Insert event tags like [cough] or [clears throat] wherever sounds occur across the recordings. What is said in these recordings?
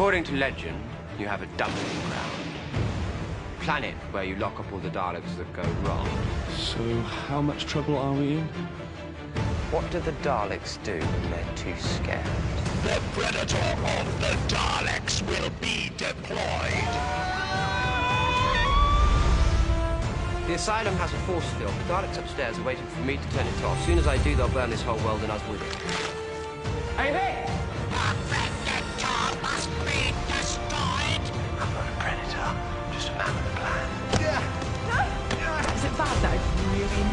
According to legend, you have a dumping ground. Planet where you lock up all the Daleks that go wrong. So, how much trouble are we in? What do the Daleks do when they're too scared? The Predator of the Daleks will be deployed. The asylum has a force field. The Daleks upstairs are waiting for me to turn it off. As soon as I do, they'll burn this whole world and us with it. Hey, hey!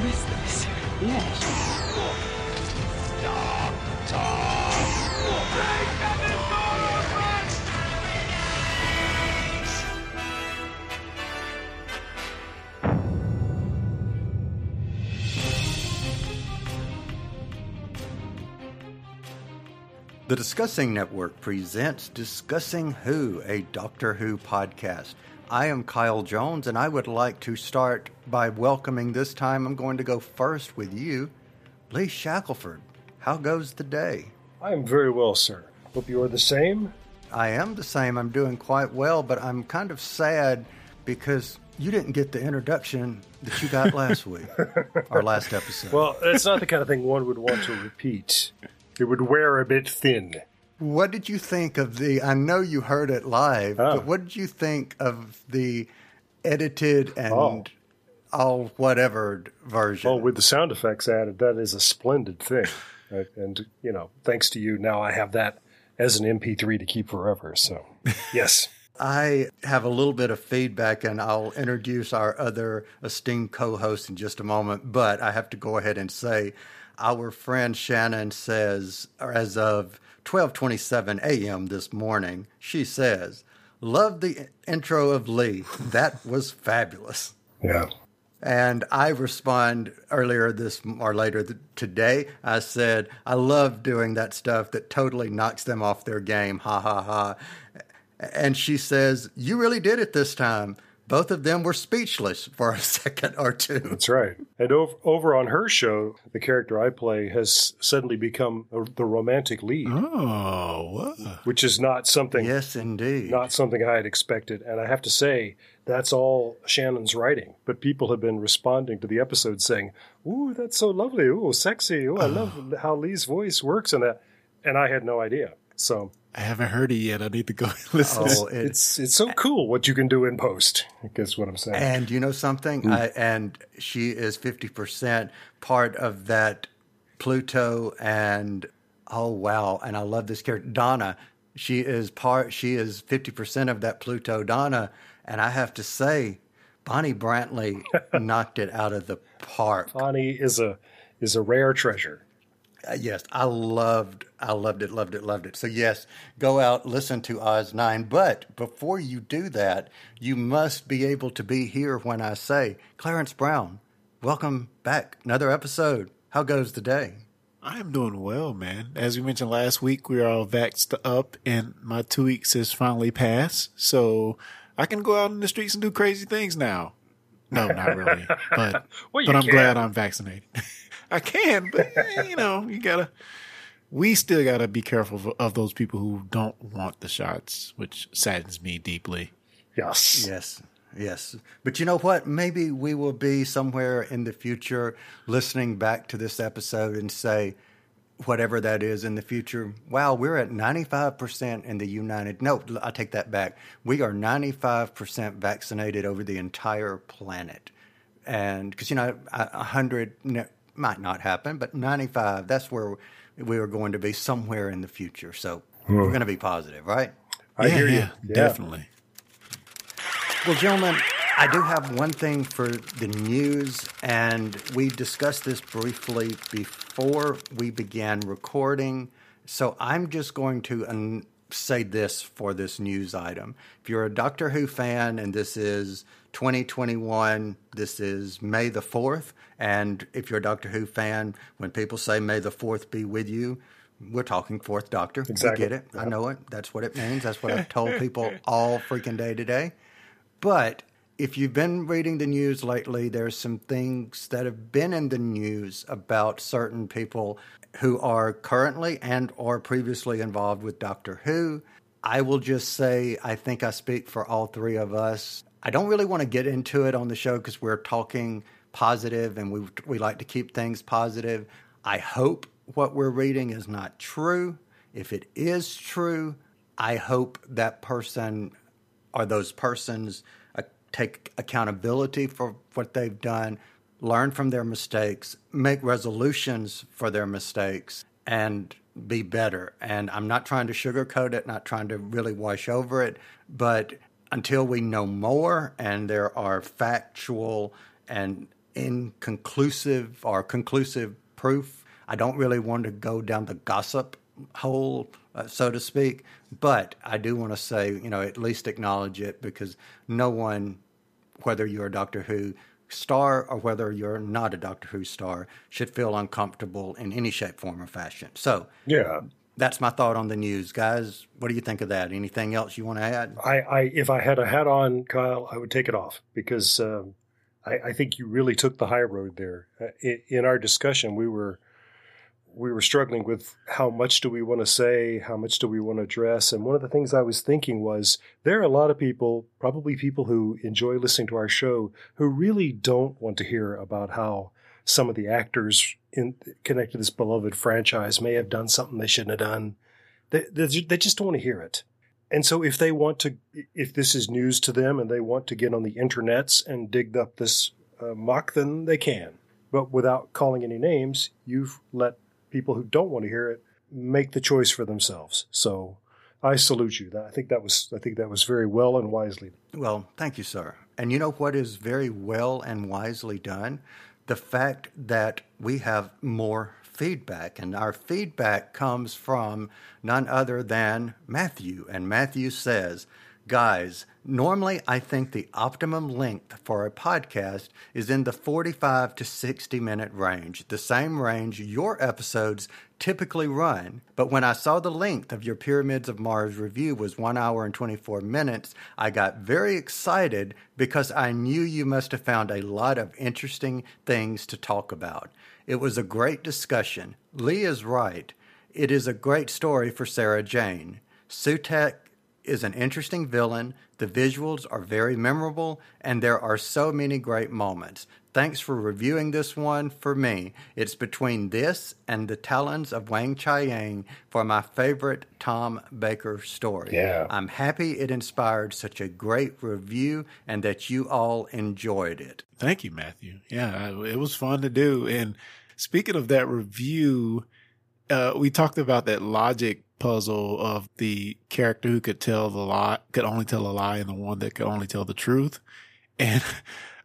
This? The Discussing Network presents Discussing Who, a Doctor Who podcast. I am Kyle Jones, and I would like to start by welcoming this time. I'm going to go first with you, Lee Shackelford. How goes the day? I am very well, sir. Hope you are the same. I am the same. I'm doing quite well, but I'm kind of sad because you didn't get the introduction that you got last week, [laughs] our last episode. Well, it's not the kind of thing one would want to repeat. It would wear a bit thin. What did you think of the? I know you heard it live, Oh. but ah. what did you think of the edited and Oh. All whatever version? Well, with the sound effects added, that is a splendid thing. Right? And, you know, thanks to you, now I have that as an MP3 to keep forever. So, [laughs] yes. I have a little bit of feedback, and I'll introduce our other esteemed co-host in just a moment. But I have to go ahead and say, our friend Shannon says, or as of 12:27 a.m. this morning, she says, "Love the intro of Lee. That was fabulous." Yeah. And I respond earlier this or later th- today. I said, I love doing that stuff that totally knocks them off their game. Ha ha ha. And she says, You really did it this time. Both of them were speechless for a [laughs] second or two. That's right. And over, over on her show, the character I play has suddenly become a, the romantic lead, Oh, what? which is not something Yes, indeed. not something I had expected. And I have to say, that's all Shannon's writing. But people have been responding to the episode saying, Ooh, that's so lovely. Ooh, sexy. Ooh, I love [sighs] how Lee's voice works in that. And I had no idea. So I haven't heard it yet. I need to go [laughs] listen. Oh, it, it's it's so cool what you can do in post. I guess what I'm saying. And you know something? Hmm. I, and she is 50% part of that Pluto and oh wow, and I love this character Donna. She is part she is 50% of that Pluto Donna and I have to say Bonnie Brantley [laughs] knocked it out of the park. Bonnie is a is a rare treasure. Uh, yes, I loved, I loved it, loved it, loved it. So yes, go out, listen to Oz Nine. But before you do that, you must be able to be here when I say, Clarence Brown, welcome back, another episode. How goes the day? I am doing well, man. As we mentioned last week, we are all vaxxed up and my two weeks has finally passed. So I can go out in the streets and do crazy things now. No, not really. But, [laughs] Well, but I'm can. glad I'm vaccinated. [laughs] I can, but eh, you know, you gotta, we still gotta be careful of, of those people who don't want the shots, which saddens me deeply. Yes. Yes, yes. But you know what? Maybe we will be somewhere in the future listening back to this episode and say, whatever that is in the future, wow, we're at 95% in the United. No, I take that back. We are 95% vaccinated over the entire planet. And because, you know, a 100 ne- might not happen, but 95, that's where we are going to be somewhere in the future. So we're going to be positive, right? I yeah, hear you. yeah, definitely. Well, gentlemen, I do have one thing for the news, and we discussed this briefly before we began recording. So I'm just going to um, say this for this news item. If you're a Doctor Who fan and this is 2021, this is May the 4th, and if you're a Doctor Who fan, when people say May the 4th be with you, we're talking Fourth Doctor. Exactly. We get it. I know it. That's what it means. That's what I've told people all freaking day today. But if you've been reading the news lately, there's some things that have been in the news about certain people who are currently and or previously involved with Doctor Who. I will just say, I think I speak for all three of us. I don't really want to get into it on the show because we're talking positive and we, we like to keep things positive. I hope what we're reading is not true. If it is true, I hope that person or those persons take accountability for what they've done, learn from their mistakes, make resolutions for their mistakes, and be better. And I'm not trying to sugarcoat it, not trying to really wash over it, but until we know more and there are factual and inconclusive or conclusive proof, I don't really want to go down the gossip hole, uh, so to speak. But I do want to say, you know, at least acknowledge it because no one, whether you're a Doctor Who star or whether you're not a Doctor Who star, should feel uncomfortable in any shape, form, or fashion. So, Yeah. that's my thought on the news, guys. What do you think of that? Anything else you want to add? I, I if I had a hat on, Kyle, I would take it off because um, I, I think you really took the high road there. Uh, in, in our discussion, we were we were struggling with how much do we want to say, how much do we want to address, and one of the things I was thinking was there are a lot of people, probably people who enjoy listening to our show, who really don't want to hear about how some of the actors in connected to this beloved franchise may have done something they shouldn't have done. They, they, they just don't want to hear it. And so if they want to, if this is news to them and they want to get on the internets and dig up this uh, muck, then they can. But without calling any names, you've let people who don't want to hear it make the choice for themselves. So I salute you. I think that was, I think that was very well and wisely. Well, thank you, sir. And you know what is very well and wisely done? The fact that we have more feedback, and our feedback comes from none other than Matthew. And Matthew says, Guys, normally I think the optimum length for a podcast is in the 45 to 60 minute range, the same range your episodes typically run. But when I saw the length of your Pyramids of Mars review was 1 hour and 24 minutes, I got very excited because I knew you must have found a lot of interesting things to talk about. It was a great discussion. Lee is right. It is a great story for Sarah Jane. Sutekh is an interesting villain. The visuals are very memorable, and there are so many great moments. Thanks for reviewing this one for me. It's between this and The Talons of Weng-Chiang for my favorite Tom Baker story. Yeah. I'm happy it inspired such a great review and that you all enjoyed it. Thank you, Matthew. Yeah, it was fun to do. And speaking of that review, uh, we talked about that logic puzzle of the character who could tell the lie, could only tell a lie, and the one that could only tell the truth. [laughs] And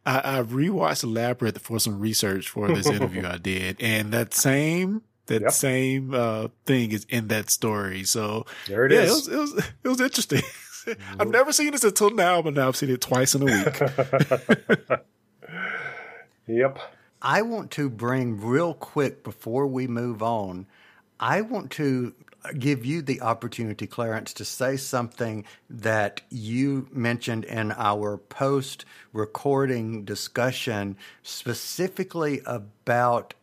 I, I rewatched Labyrinth for some research for this [laughs] interview I did, and that same that Yep. same uh, thing is in that story. So There it yeah, is. it was it was it was interesting. [laughs] I've never seen this until now, but now I've seen it twice in a week. Yep. I want to bring real quick before we move on. I want to give you the opportunity, Clarence, to say something that you mentioned in our post recording discussion, specifically about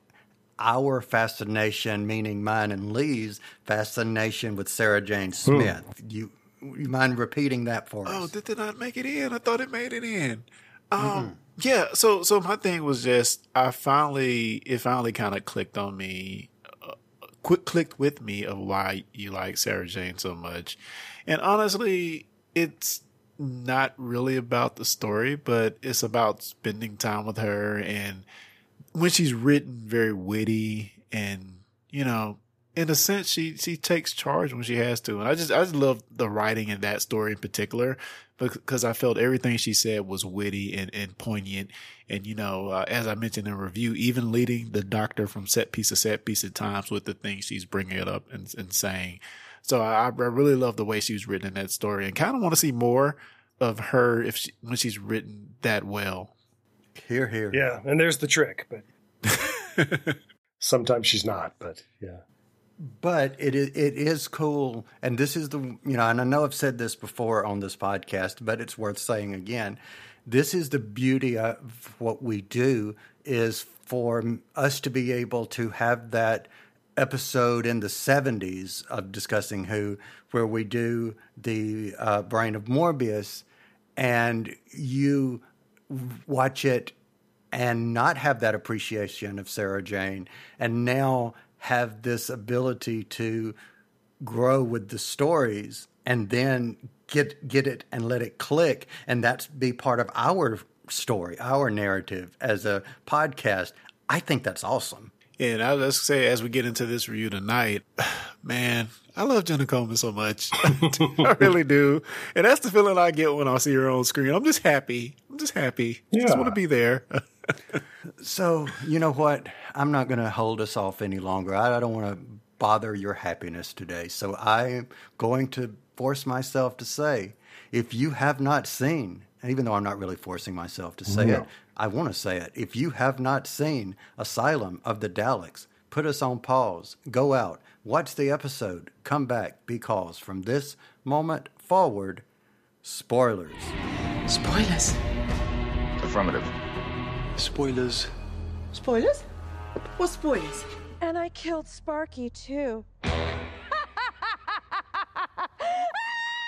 our fascination, meaning mine and Lee's fascination with Sarah Jane Smith. You, you mind repeating that for us? Oh, did they not make it in? I thought it made it in. Um, yeah. So, so my thing was just I finally it finally kind of clicked on me, quick clicked with me of why you like Sarah Jane so much, and honestly, it's not really about the story, but it's about spending time with her and when she's written very witty and you know in a sense she she takes charge when she has to and i just i just love the writing in that story in particular because i felt everything she said was witty and, and poignant and you know uh, as i mentioned in review even leading the doctor from set piece to set piece at times with the things she's bringing it up and, and saying so I, I really love the way she was written in that story and kind of want to see more of her if she, when she's written that well Here, here. Yeah. And there's the trick, but [laughs] sometimes she's not, but yeah. But it is, it is cool, and this is the you know, and I know I've said this before on this podcast, but it's worth saying again. This is the beauty of what we do is for us to be able to have that episode in the 70s of discussing Who, where we do the uh, Brain of Morbius, and you watch it and not have that appreciation of Sarah Jane, and now have this ability to grow with the stories and then get get it and let it click and that's be part of our story our narrative as a podcast i think that's awesome and I was just say as we get into this review tonight, [sighs] man, I love Jenna Coleman so much. [laughs] I really do. And that's the feeling I get when I see her on screen. I'm just happy. I'm just happy. I just want to be there. [laughs] So, you know what? I'm not going to hold us off any longer. I, I don't want to bother your happiness today. So, I'm going to force myself to say if you have not seen, and even though I'm not really forcing myself to say it, I want to say it. If you have not seen Asylum of the Daleks, put us on pause, go out, watch the episode, come back, because from this moment forward, spoilers. Spoilers. Affirmative. Spoilers. Spoilers? What spoilers? And I killed Sparky too. [laughs]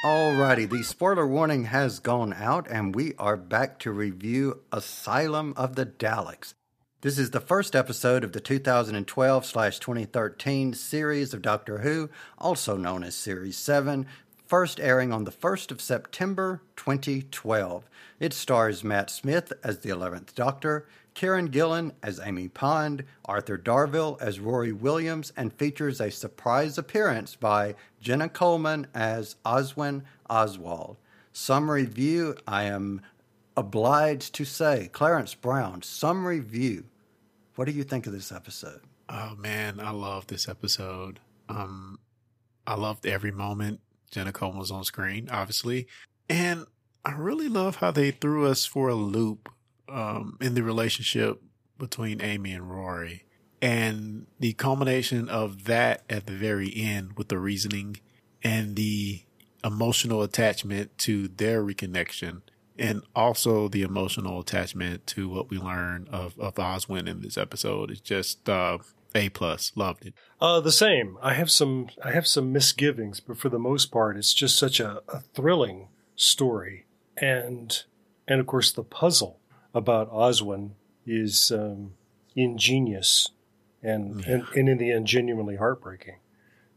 Alrighty, the spoiler warning has gone out, and we are back to review Asylum of the Daleks. This is the first episode of the 2012 2013 series of Doctor Who, also known as Series 7, first airing on the 1st of September 2012. It stars Matt Smith as the 11th Doctor, Karen Gillan as Amy Pond, Arthur Darvill as Rory Williams, and features a surprise appearance by Jenna Coleman as Oswin Oswald. Summary review, I am obliged to say, Clarence Brown, summary review. What do you think of this episode? Oh man, I love this episode. Um, I loved every moment Jenna Coleman was on screen, obviously, and I really love how they threw us for a loop um, in the relationship between Amy and Rory, and the culmination of that at the very end with the reasoning and the emotional attachment to their reconnection and also the emotional attachment to what we learn of, of Oswin in this episode is just uh, a plus. Loved it. Uh, the same. I have some. I have some misgivings, but for the most part, it's just such a, a thrilling story, and and of course the puzzle about Oswin is um, ingenious, and, and and in the end genuinely heartbreaking.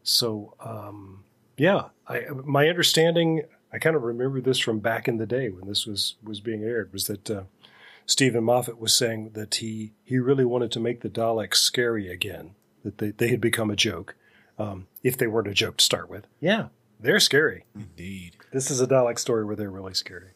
So um, yeah, I my understanding. I kind of remember this from back in the day when this was was being aired. Was that uh, Steven Moffat was saying that he he really wanted to make the Daleks scary again. That they, they had become a joke, um, if they weren't a joke to start with. Yeah, they're scary. Indeed. This is a Dalek story where they're really scary.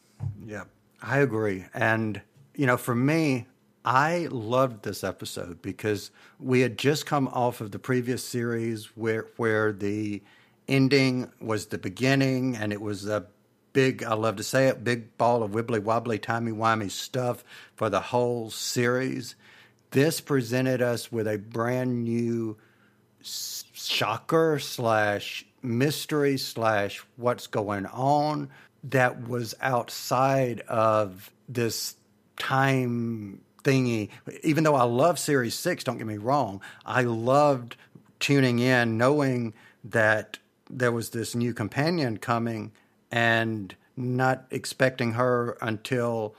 Yeah, I agree. And, you know, for me, I loved this episode because we had just come off of the previous series where where the ending was the beginning and it was a big I love to say it, big ball of wibbly wobbly, timey wimey stuff for the whole series. This presented us with a brand new shocker slash mystery slash what's going on that was outside of this time thingy. Even though I love Series 6, don't get me wrong, I loved tuning in knowing that there was this new companion coming and not expecting her until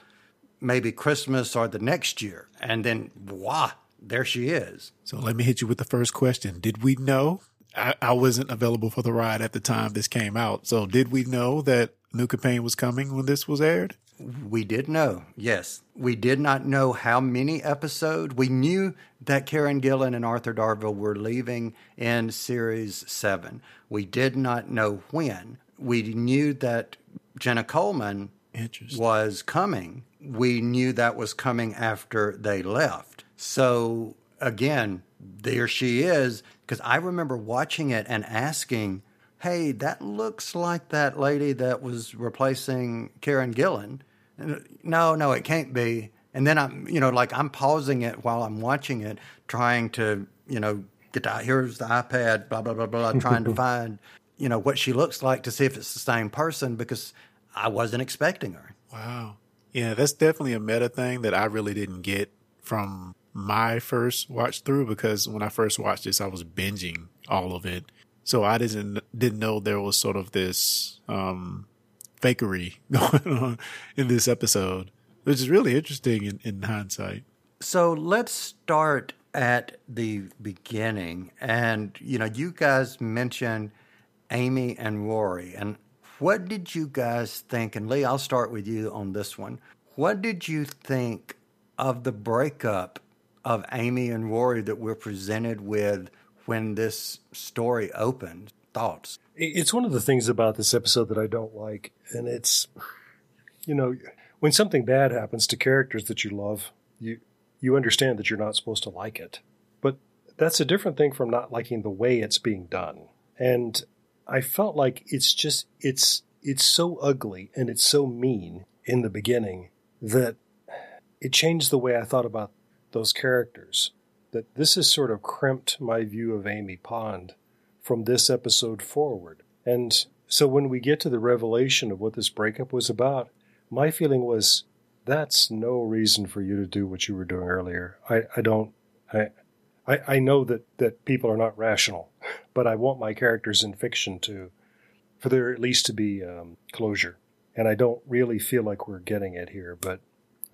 maybe Christmas or the next year. And then, wow, there she is. So let me hit you with the first question. Did we know? I, I wasn't available for the ride at the time this came out. So did we know that New Companion was coming when this was aired? We did know, yes. We did not know how many episodes. We knew that Karen Gillan and Arthur Darvill were leaving in Series 7. We did not know when. We knew that Jenna Coleman was coming. We knew that was coming after they left. So, again, there she is. Because I remember watching it and asking, hey, that looks like that lady that was replacing Karen Gillan. No, no, it can't be. And then I'm, you know, like I'm pausing it while I'm watching it, trying to, you know, get the, here's the iPad, blah, blah, blah, blah, trying to [laughs] find, you know, what she looks like to see if it's the same person because I wasn't expecting her. Wow. Yeah, that's definitely a meta thing that I really didn't get from my first watch through because when I first watched this, I was binging all of it. So I didn't didn't know there was sort of this um, fakery [laughs] going on in this episode, which is really interesting in, in hindsight. So let's start at the beginning. And, you know, you guys mentioned Amy and Rory. And what did you guys think? And Lee, I'll start with you on this one. What did you think of the breakup of Amy and Rory that we're presented with when this story opened? Thoughts? It's one of the things about this episode that I don't like. And it's, you know, when something bad happens to characters that you love, you, you understand that you're not supposed to like it. But that's a different thing from not liking the way it's being done. And I felt like it's just it's it's so ugly and it's so mean in the beginning that it changed the way I thought about those characters. That this has sort of crimped my view of Amy Pond from this episode forward. And so when we get to the revelation of what this breakup was about, my feeling was that's no reason for you to do what you were doing earlier. I, I don't I, I I know that, that people are not rational, but I want my characters in fiction to for there at least to be um, closure. And I don't really feel like we're getting it here, but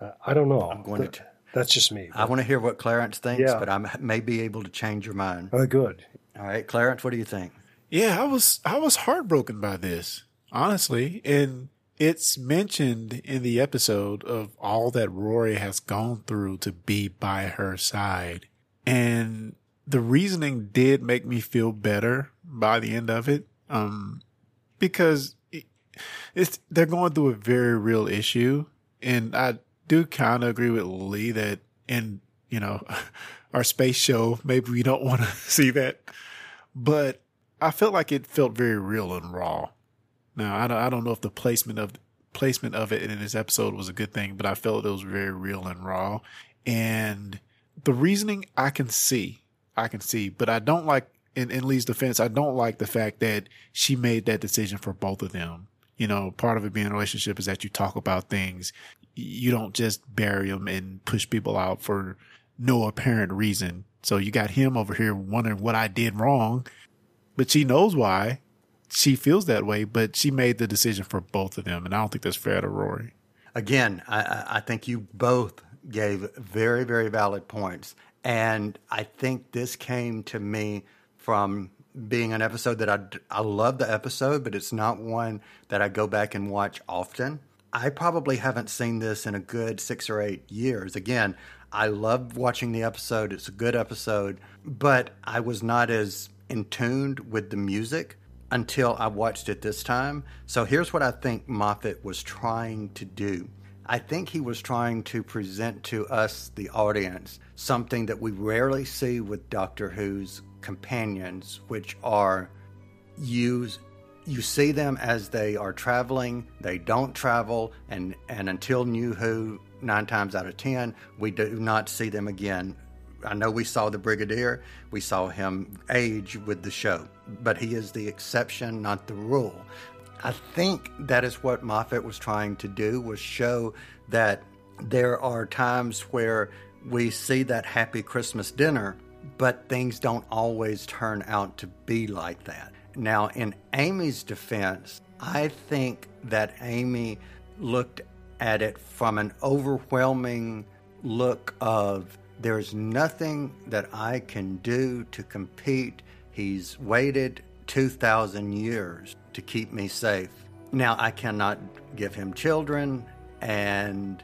uh, I don't know. I'm going Th- to. That's just me. I want to hear what Clarence thinks, Yeah. but I may be able to change your mind. Uh, good. All right, Clarence, what do you think? Yeah, I was I was heartbroken by this, honestly. And it's mentioned in the episode of all that Rory has gone through to be by her side. And the reasoning did make me feel better by the end of it. Um, because it, it's, they're going through a very real issue. And I do kind of agree with Lee that in, you know, [laughs] our space show, maybe we don't want to [laughs] see that, but I felt like it felt very real and raw. Now, I don't, I don't know if the placement of placement of it in this episode was a good thing, but I felt it was very real and raw. And the reasoning I can see, I can see, but I don't like in, in Lee's defense, I don't like the fact that she made that decision for both of them. You know, part of it being a relationship is that you talk about things. You don't just bury them and push people out for no apparent reason. So you got him over here wondering what I did wrong, but she knows why. She feels that way, but she made the decision for both of them, and I don't think that's fair to Rory. Again, I- I, I think you both gave very, very valid points. And I think this came to me from being an episode that I, I love the episode, but it's not one that I go back and watch often. I probably haven't seen this in a good six or eight years. Again, I love watching the episode. It's a good episode, but I was not as in tuned with the music until I watched it this time. So here's what I think Moffat was trying to do. I think he was trying to present to us, the audience, something that we rarely see with Doctor Who's companions, which are you you see them as they are traveling, they don't travel, and, and until New Who, nine times out of ten, we do not see them again. I know we saw the Brigadier, we saw him age with the show, but he is the exception, not the rule. I think that is what Moffat was trying to do was show that there are times where we see that happy Christmas dinner, but things don't always turn out to be like that. Now, in Amy's defense, I think that Amy looked at it from an overwhelming look of there's nothing that I can do to compete. He's waited 2,000 years to keep me safe. Now, I cannot give him children, and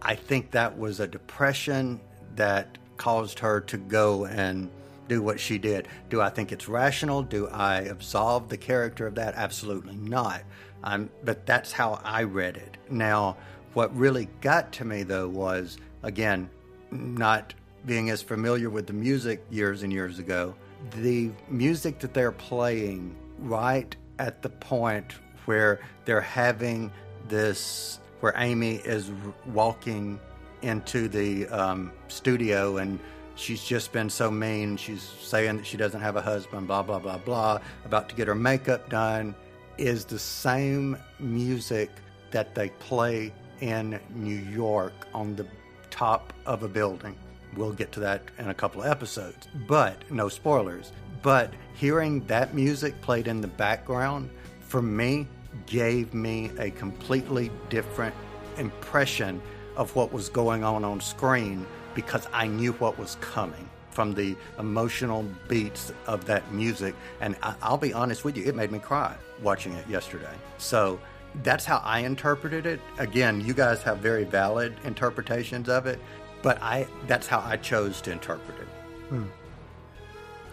I think that was a depression that caused her to go and do what she did. Do I think it's rational? Do I absolve the character of that? Absolutely not. Um, but that's how I read it. Now, what really got to me though was, again, not being as familiar with the music years and years ago, the music that they're playing right at the point where they're having this, where Amy is walking into the um, studio and she's just been so mean. She's saying that she doesn't have a husband, blah, blah, blah, blah, about to get her makeup done, is the same music that they play in New York on the top of a building. We'll get to that in a couple of episodes, but no spoilers. But hearing that music played in the background for me gave me a completely different impression of what was going on on screen because I knew what was coming from the emotional beats of that music. And I, will be honest with you, it made me cry watching it yesterday. So that's how I interpreted it. Again, you guys have very valid interpretations of it, but I that's how I chose to interpret it. Hmm.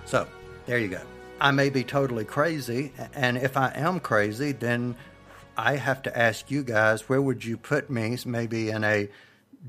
So there you go. I may be totally crazy, and if I am crazy, then I have to ask you guys, where would you put me? Maybe in a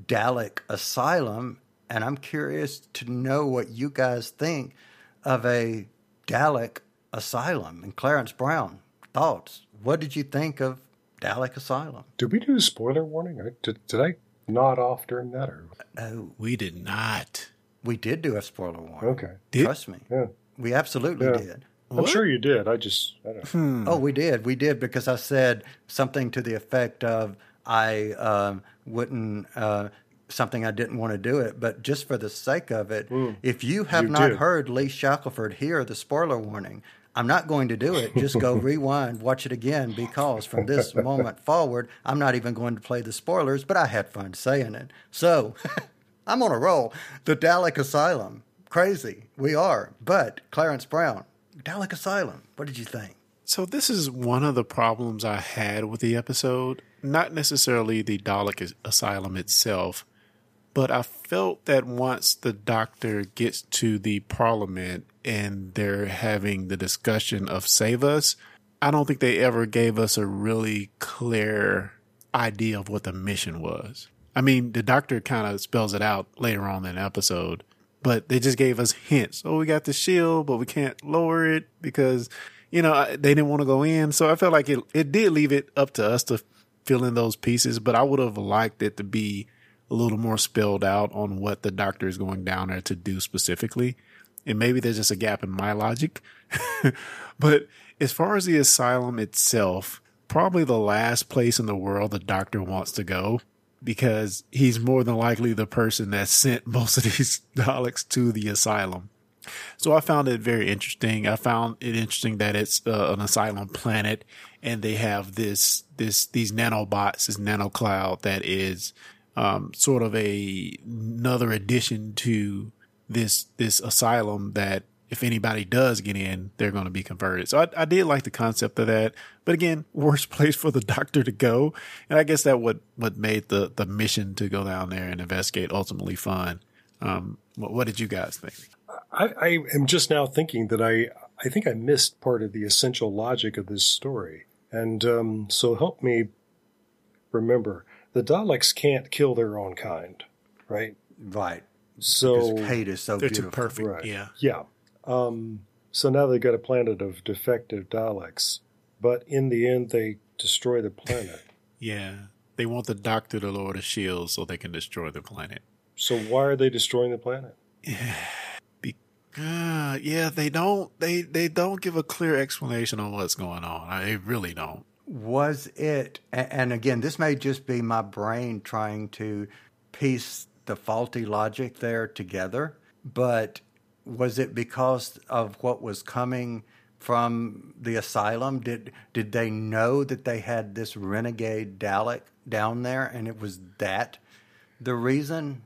Dalek asylum, and I'm curious to know what you guys think of a Dalek asylum. And Clarence Brown, thoughts? What did you think of Dalek Asylum? Did we do a spoiler warning? Did, did I nod off during that? Or? Oh, we did not. We did do a spoiler warning. Okay, did? trust me. Yeah. We absolutely Yeah. did. I'm sure you did. I just I don't know. Oh, we did. We did because I said something to the effect of I um, wouldn't. Uh, Something I didn't want to do it, but just for the sake of it, if you have You not did. heard Lee Shackelford hear the spoiler warning, I'm not going to do it. Just go [laughs] rewind, watch it again, because from this moment forward, I'm not even going to play the spoilers, but I had fun saying it. So [laughs] I'm on a roll. The Dalek Asylum. Crazy. We are. But Clarence Brown, Dalek Asylum. What did you think? So this is one of the problems I had with the episode. Not necessarily the Dalek Asylum itself, but I felt that once the Doctor gets to the Parliament and they're having the discussion of save us, I don't think they ever gave us a really clear idea of what the mission was. I mean, the Doctor kind of spells it out later on in the episode, but they just gave us hints. Oh, we got the shield, but we can't lower it because, you know, they didn't want to go in. So I felt like it, it did leave it up to us to fill in those pieces, but I would have liked it to be a little more spelled out on what the doctor is going down there to do specifically. And maybe there's just a gap in my logic. [laughs] but as far as the asylum itself, probably the last place in the world the doctor wants to go because he's more than likely the person that sent [laughs] most of these Daleks to the asylum. So I found it very interesting. I found it interesting that it's uh, an asylum planet and they have this, this, these nanobots, this nano cloud that is, um, sort of a, another addition to this, this asylum that if anybody does get in, they're going to be converted. So I, I did like the concept of that. But again, [laughs] worst place for the doctor to go. And I guess that what, what made the, the mission to go down there and investigate ultimately fun. Um, what, what did you guys think? I, I am just now thinking that I I think I missed part of the essential logic of this story, and um, so help me remember. The Daleks can't kill their own kind, right? Right. So Because Kate is so They're beautiful. too perfect. Right. Yeah. Yeah. Um, so now they've got a planet of defective Daleks, but in the end, they destroy the planet. [laughs] Yeah. They want the doctor to lower the shield so they can destroy the planet. so why are they destroying the planet? [sighs] Be- uh, yeah, they don't. They they don't give a clear explanation on what's going on. I they really don't. Was it, and again, this may just be my brain trying to piece the faulty logic there together, but was it because of what was coming from the asylum? Did did they know that they had this renegade Dalek down there, and it was that the reason?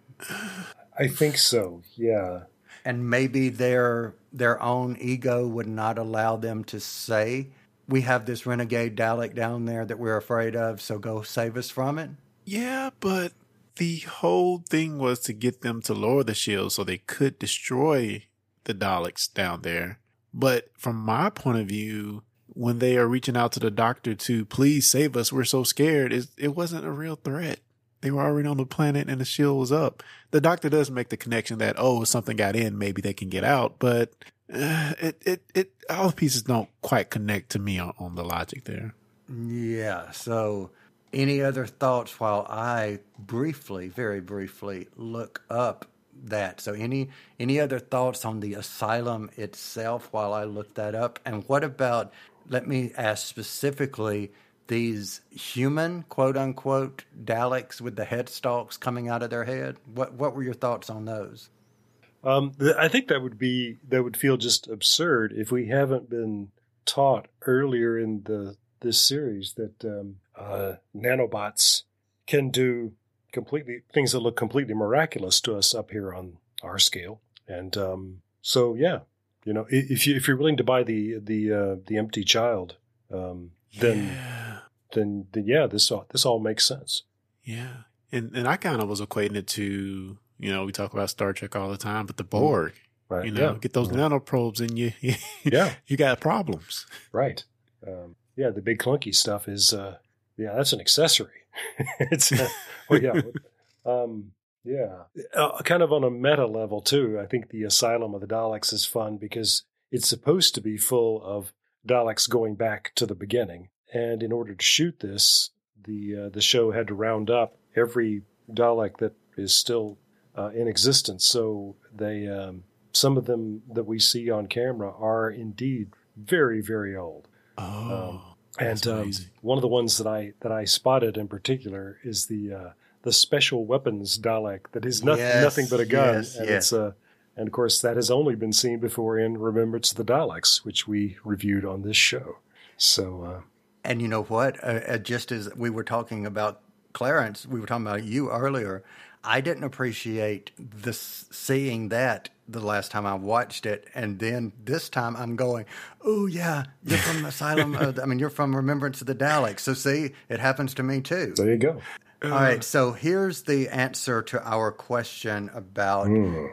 I think so. Yeah. and maybe their their own ego would not allow them to say we have this renegade Dalek down there that we're afraid of, so go save us from it. Yeah, but the whole thing was to get them to lower the shield so they could destroy the Daleks down there. But from my point of view, when they are reaching out to the doctor to please save us, we're so scared, it, it wasn't a real threat. They were already on the planet and the shield was up. The doctor does make the connection that, oh, something got in, maybe they can get out, but uh, it, it, it, all the pieces don't quite connect to me on, on the logic there. Yeah. So, any other thoughts while I briefly, very briefly, look up that? So, any any other thoughts on the asylum itself while I look that up? And what about? Let me ask specifically these human quote unquote Daleks with the headstalks coming out of their head. What what were your thoughts on those? Um, th- I think that would be that would feel just absurd if we haven't been taught earlier in the this series that um, uh, nanobots can do completely things that look completely miraculous to us up here on our scale. And um, so, yeah, you know, if you if you're willing to buy the the uh, the empty child, um, then yeah. then then yeah, this all this all makes sense. Yeah. And and I kind of was equating it to, you know, we talk about Star Trek all the time, but the Borg, Right? you know, yeah. get those Yeah. nanoprobes in you. [laughs] Yeah. You got problems. Right. Um, yeah, the big clunky stuff is, uh, yeah, that's an accessory. [laughs] it's, uh, well, yeah. [laughs] Um, yeah. Uh, kind of on a meta level, too. I think the Asylum of the Daleks is fun because it's supposed to be full of Daleks going back to the beginning. And in order to shoot this, the, uh, the show had to round up every Dalek that is still uh, in existence. So they, um, some of them that we see on camera are indeed very, very old. Oh. And um, one of the ones that I that I spotted in particular is the uh, the special weapons Dalek that is not, Yes, nothing but a gun, yes, and yes. it's uh, and of course that has only been seen before in Remembrance of the Daleks, which we reviewed on this show. So uh, And you know what? Uh, uh, just as we were talking about Clarence, we were talking about you earlier. I didn't appreciate this seeing that the last time I watched it, and then this time I'm going, "Oh yeah, you're from Asylum. uh, I mean, you're from Remembrance of the Daleks." So see, it happens to me too. there you go. All right, so here's the answer to our question about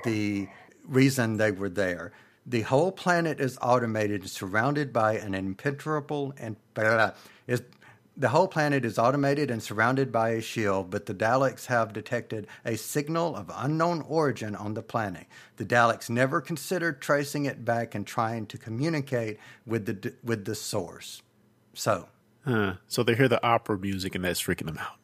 the reason they were there. The whole planet is automated surrounded by an impenetrable and blah, blah. is the whole planet is automated and surrounded by a shield, but the Daleks have detected a signal of unknown origin on the planet. The Daleks never considered tracing it back and trying to communicate with the with the source. So, Huh. So they hear the opera music and that's freaking them out.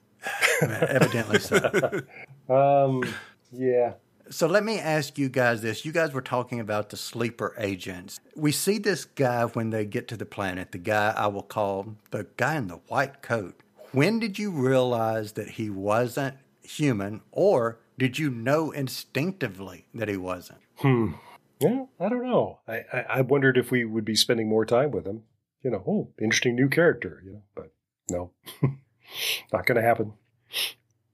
[laughs] evidently so. [laughs] Um, yeah, So let me ask you guys this. You guys were talking about the sleeper agents. We see this guy when they get to the planet, the guy I will call the guy in the white coat. When did you realize that he wasn't human, or did you know instinctively that he wasn't? Hmm. Yeah. I don't know. I, I I wondered if we would be spending more time with him. You know, oh, interesting new character. You know, but no, [laughs] not going to happen.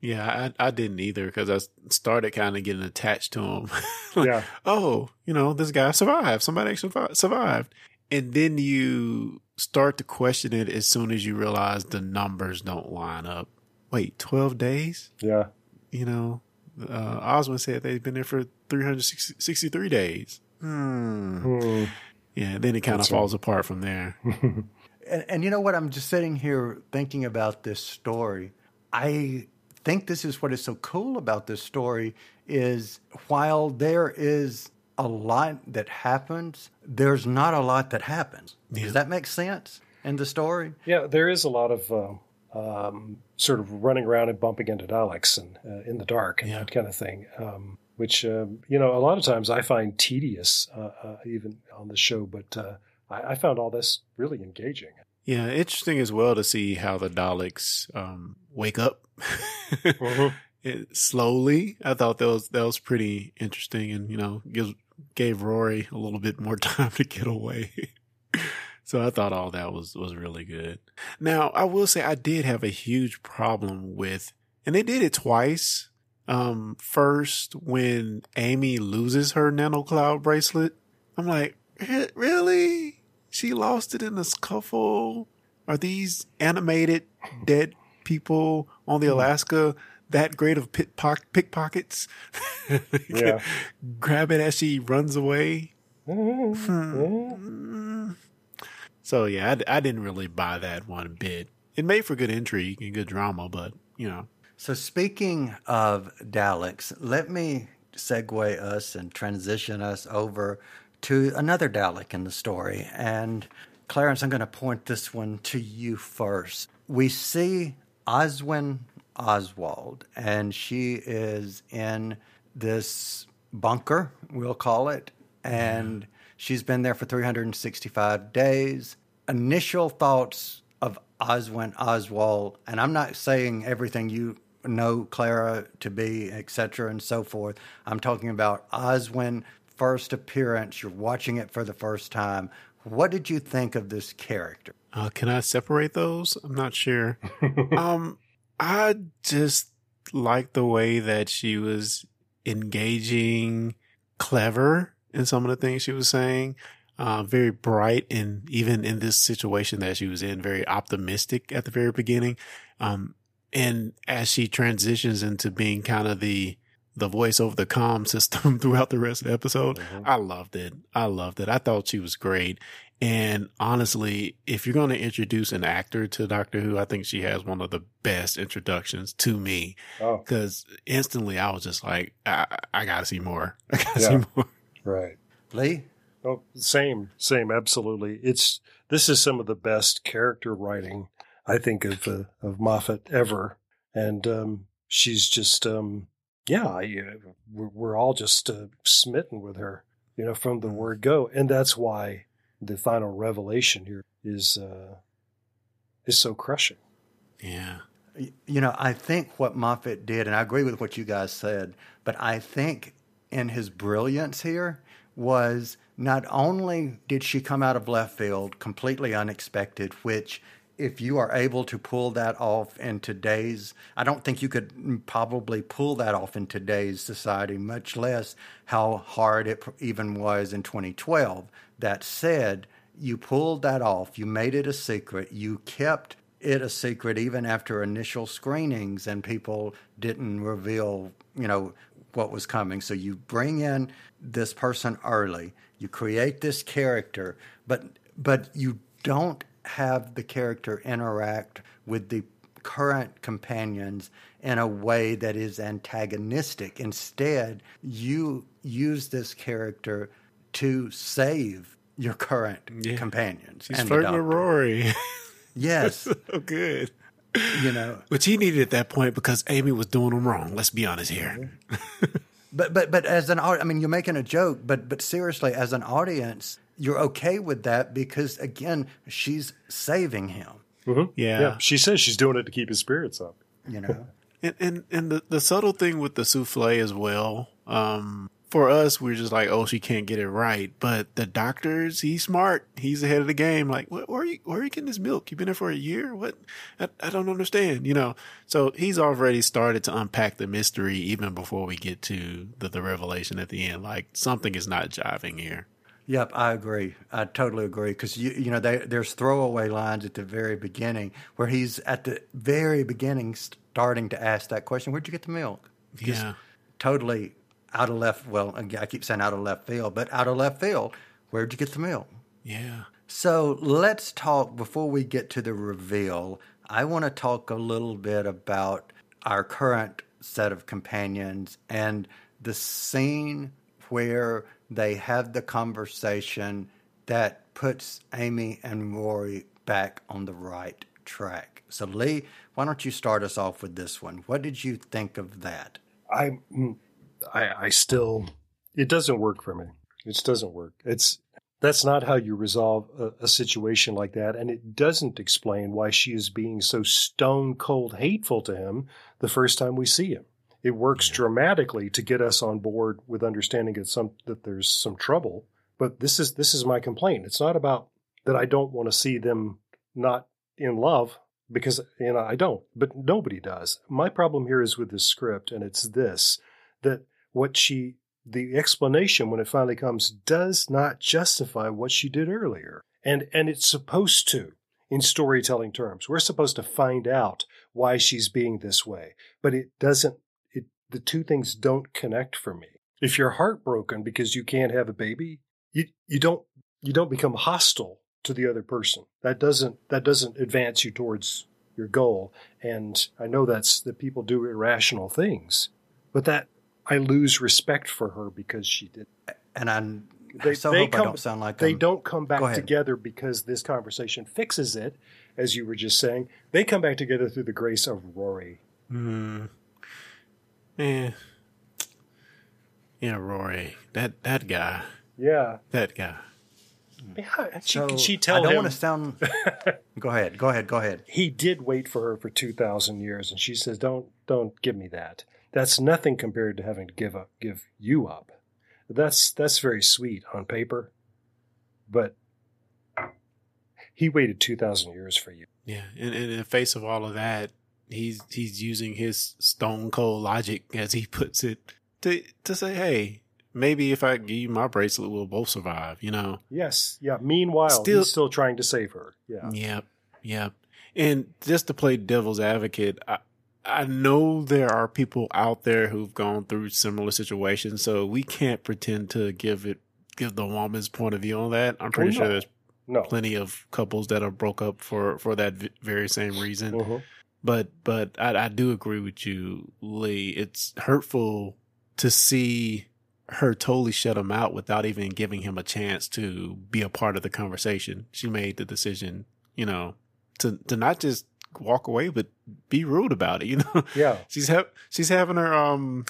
Yeah, I, I didn't either because I started kind of getting attached to him. [laughs] Like, Yeah. Oh, you know, this guy survived. Somebody actually survived. And then you start to question it as soon as you realize the numbers don't line up. Wait, 12 days? Yeah. You know, uh, Oswin said they've been there for 363 days. Hmm. Hmm. Yeah, then it kind of That's falls apart from there. [laughs] And, and you know what? I'm just sitting here thinking about this story. I think this is what is so cool about this story is while there is a lot that happens, there's not a lot that happens. Does that make sense in the story? Yeah, there is a lot of um, um, sort of running around and bumping into Daleks and uh, in the dark and Yeah. that kind of thing, um, which um, you know a lot of times I find tedious, uh, uh, even on the show. But uh, I, I found all this really engaging. Yeah, interesting as well to see how the Daleks um, wake up [laughs] It- slowly. I thought that was that was pretty interesting, and you know, gives gave Rory a little bit more [laughs] time to get away. [laughs] so I thought all that was was really good. Now I will say I did have a huge problem with, and they did it twice. Um, first when Amy loses her nano cloud bracelet, I'm like, really? She lost it in a scuffle? Are these animated dead people on the Alaska that great of pickpock- pickpockets? [laughs] Yeah. Grab it as she runs away. Hmm. So yeah, I, I didn't really buy that one bit. It made for good intrigue and good drama, but you know, So, speaking of Daleks, let me segue us and transition us over to another Dalek in the story. And Clarence, I'm going to point this one to you first. We see Oswin Oswald, and she is in this bunker, we'll call it, and she's been there for 365 days. Initial thoughts of Oswin Oswald, and I'm not saying everything you know Clara to be, etc., and so forth. I'm talking about Oswin first appearance. You're watching it for the first time. What did you think of this character? Uh, can I separate those? I'm not sure. [laughs] um, I just like the way that she was engaging, clever in some of the things she was saying. Uh, very bright, and even in this situation that she was in, very optimistic at the very beginning. Um, and as she transitions into being kind of the the voice over the comm [laughs] system throughout the rest of the episode, I loved it. I loved it. I thought she was great. And honestly, if you're going to introduce an actor to Doctor Who, I think she has one of the best introductions to me. Oh. Because instantly I was just like, I, I got to see more. [laughs] I got to Yeah. see more. Right. Lee? Oh, same, same, absolutely. It's this is some of the best character writing I think of uh, of Moffat ever, and um, she's just um, yeah, I, we're, we're all just uh, smitten with her, you know, from the word go, and that's why the final revelation here is uh, is so crushing. Yeah. You know, I think what Moffat did, and I agree with what you guys said, but I think in his brilliance here was not only did she come out of left field completely unexpected, which if you are able to pull that off in today's, I don't think you could probably pull that off in today's society, much less how hard it even was in 2012. That said, you pulled that off, you made it a secret, you kept it a secret even after initial screenings and people didn't reveal, you know, what was coming. So you bring in this person early, you create this character, but but you don't have the character interact with the current companions in a way that is antagonistic. Instead, you use this character to save your current Yeah. companions. The flirting with Rory. Yes, [laughs] so good. you know. Which he needed at that point because Amy was doing him wrong. Let's be honest here. Mm-hmm. But but but as an I mean, you're making a joke, but but seriously, as an audience, you're okay with that because again, she's saving him. Yeah. Yeah, she says she's doing it to keep his spirits up. You [laughs] know. And and, and the, the subtle thing with the souffle as well. Um, for us, we're just like, oh, she can't get it right. But the doctors, he's smart. He's ahead of the game. Like, where, where are you? Where are you getting this milk? You've been there for a year. What? I, I don't understand. You know. So he's already started to unpack the mystery even before we get to the, the revelation at the end. Like something is not jiving here. Yep, I agree. I totally agree because you you know they, there's throwaway lines at the very beginning where he's at the very beginning starting to ask that question. Where'd you get the milk? Just Yeah. totally out of left. Well, I keep saying out of left field, but out of left field. Where'd you get the milk? Yeah. So let's talk before we get to the reveal. I want to talk a little bit about our current set of companions and the scene where they have the conversation that puts Amy and Rory back on the right track. So, Lee, why don't you start us off with this one? What did you think of that? I, mm, I, I still, it doesn't work for me. It doesn't work. It's that's not how you resolve a, a situation like that, and it doesn't explain why she is being so stone cold hateful to him the first time we see him. It works dramatically to get us on board with understanding that some that there's some trouble. But this is this is my complaint. It's not about that I don't want to see them not in love because you know I don't, but nobody does. My problem here is with the script, and it's this that what she the explanation when it finally comes does not justify what she did earlier, and and it's supposed to in storytelling terms. We're supposed to find out why she's being this way, but it doesn't. The two things don't connect for me. If you're heartbroken because you can't have a baby, you you don't you don't become hostile to the other person. That doesn't that doesn't advance you towards your goal. And I know that's that people do irrational things, but that I lose respect for her because she did. And I, I so hope I don't sound like they I'm- don't come back together because this conversation fixes it, as you were just saying. They come back together through the grace of Rory. Hmm. Yeah. Yeah, Rory. That that guy. Yeah, That guy. Yeah, she, So she tell I don't him want to sound. [laughs] go ahead. Go ahead. Go ahead. he did wait for her for two thousand years, and she says, "Don't, don't give me that. That's nothing compared to having to give up, give you up. That's that's very sweet on paper, but he waited two thousand years for you. Yeah, and, and in the face of all of that, he's he's using his stone cold logic, as he puts it, to to say, hey, maybe if I give you my bracelet, we'll both survive. You know. Yes, yeah. Meanwhile, Still- he's still trying to save her. Yeah, Yep, yep. And just to play devil's advocate, I, I know there are people out there who've gone through similar situations, so we can't pretend to give it give the woman's point of view on that. I'm pretty Oh, sure there's no. plenty of couples that are broke up for for that v- very same reason. Mhm. But but I, I do agree with you, Lee. It's hurtful to see her totally shut him out without even giving him a chance to be a part of the conversation. She made the decision, you know, to to not just walk away, but be rude about it. [laughs] You know, Yeah, she's ha- she's having her um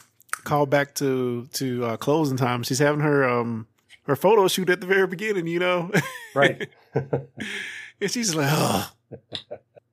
call back to to uh, closing time. She's having her um her photo shoot at the very beginning. You know, right. [laughs] and she's like, oh,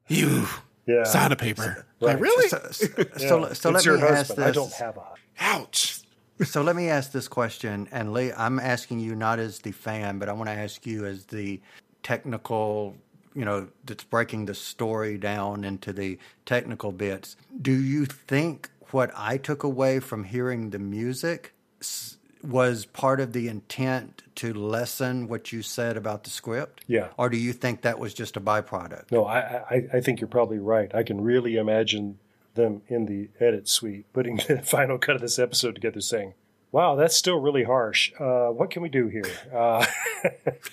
you yeah. sign a paper. Right. Like really? So, so, Yeah. so, so let your me ask this. I don't have a. Ouch. So let me ask this question, and Lee, I'm asking you not as the fan, but I want to ask you as the technical, you know, that's breaking the story down into the technical bits. Do you think what I took away from hearing the music s- was part of the intent to lessen what you said about the script? Yeah. Or do you think that was just a byproduct? No, I, I, I think you're probably right. I can really imagine them in the edit suite putting [laughs] the final cut of this episode together saying, wow, that's still really harsh. Uh, what can we do here? Uh,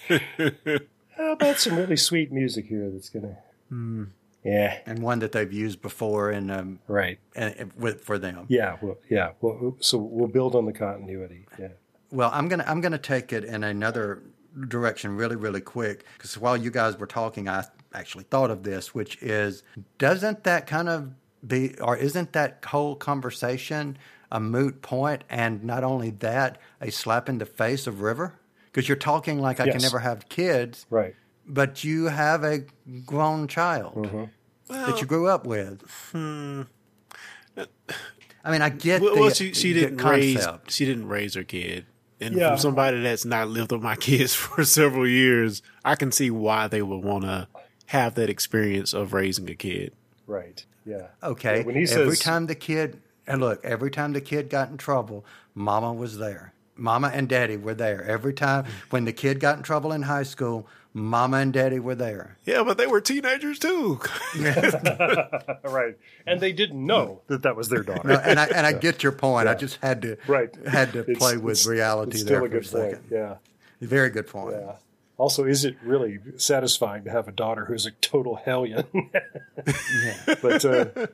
[laughs] how about some really sweet music here that's going to. Yeah, And one that they've used before in um, right. and, and with for them. Yeah, well, yeah. Well, so we'll build on the continuity. Yeah. Well, I'm gonna I'm gonna take it in another direction really really quick because while you guys were talking, I actually thought of this, which is doesn't that kind of be or isn't that whole conversation a moot point? And not only that, a slap in the face of River because you're talking like I can never have kids, Right. but you have a grown child Mm-hmm. That you grew up with. Hmm. I mean, I get Well, the, well, she she the didn't raise she didn't raise her kid, and Yeah. from somebody that's not lived with my [laughs] kids for several years, I can see why they would want to have that experience of raising a kid. Right. Yeah. Okay. Yeah, when he says, every time the kid, and look, every time the kid got in trouble, Mama was there. Mama and Daddy were there. Every time when the kid got in trouble in high school, Mama and Daddy were there. Yeah, but they were teenagers too. [laughs] right. And they didn't know that that was their daughter. No, and I and I [laughs] get your point. I just had to Right. had to It's- play with it's- reality it's there still for a a good point. second. Yeah. Very good point. Yeah. Also, is it really satisfying to have a daughter who's a total hellion? [laughs] But uh,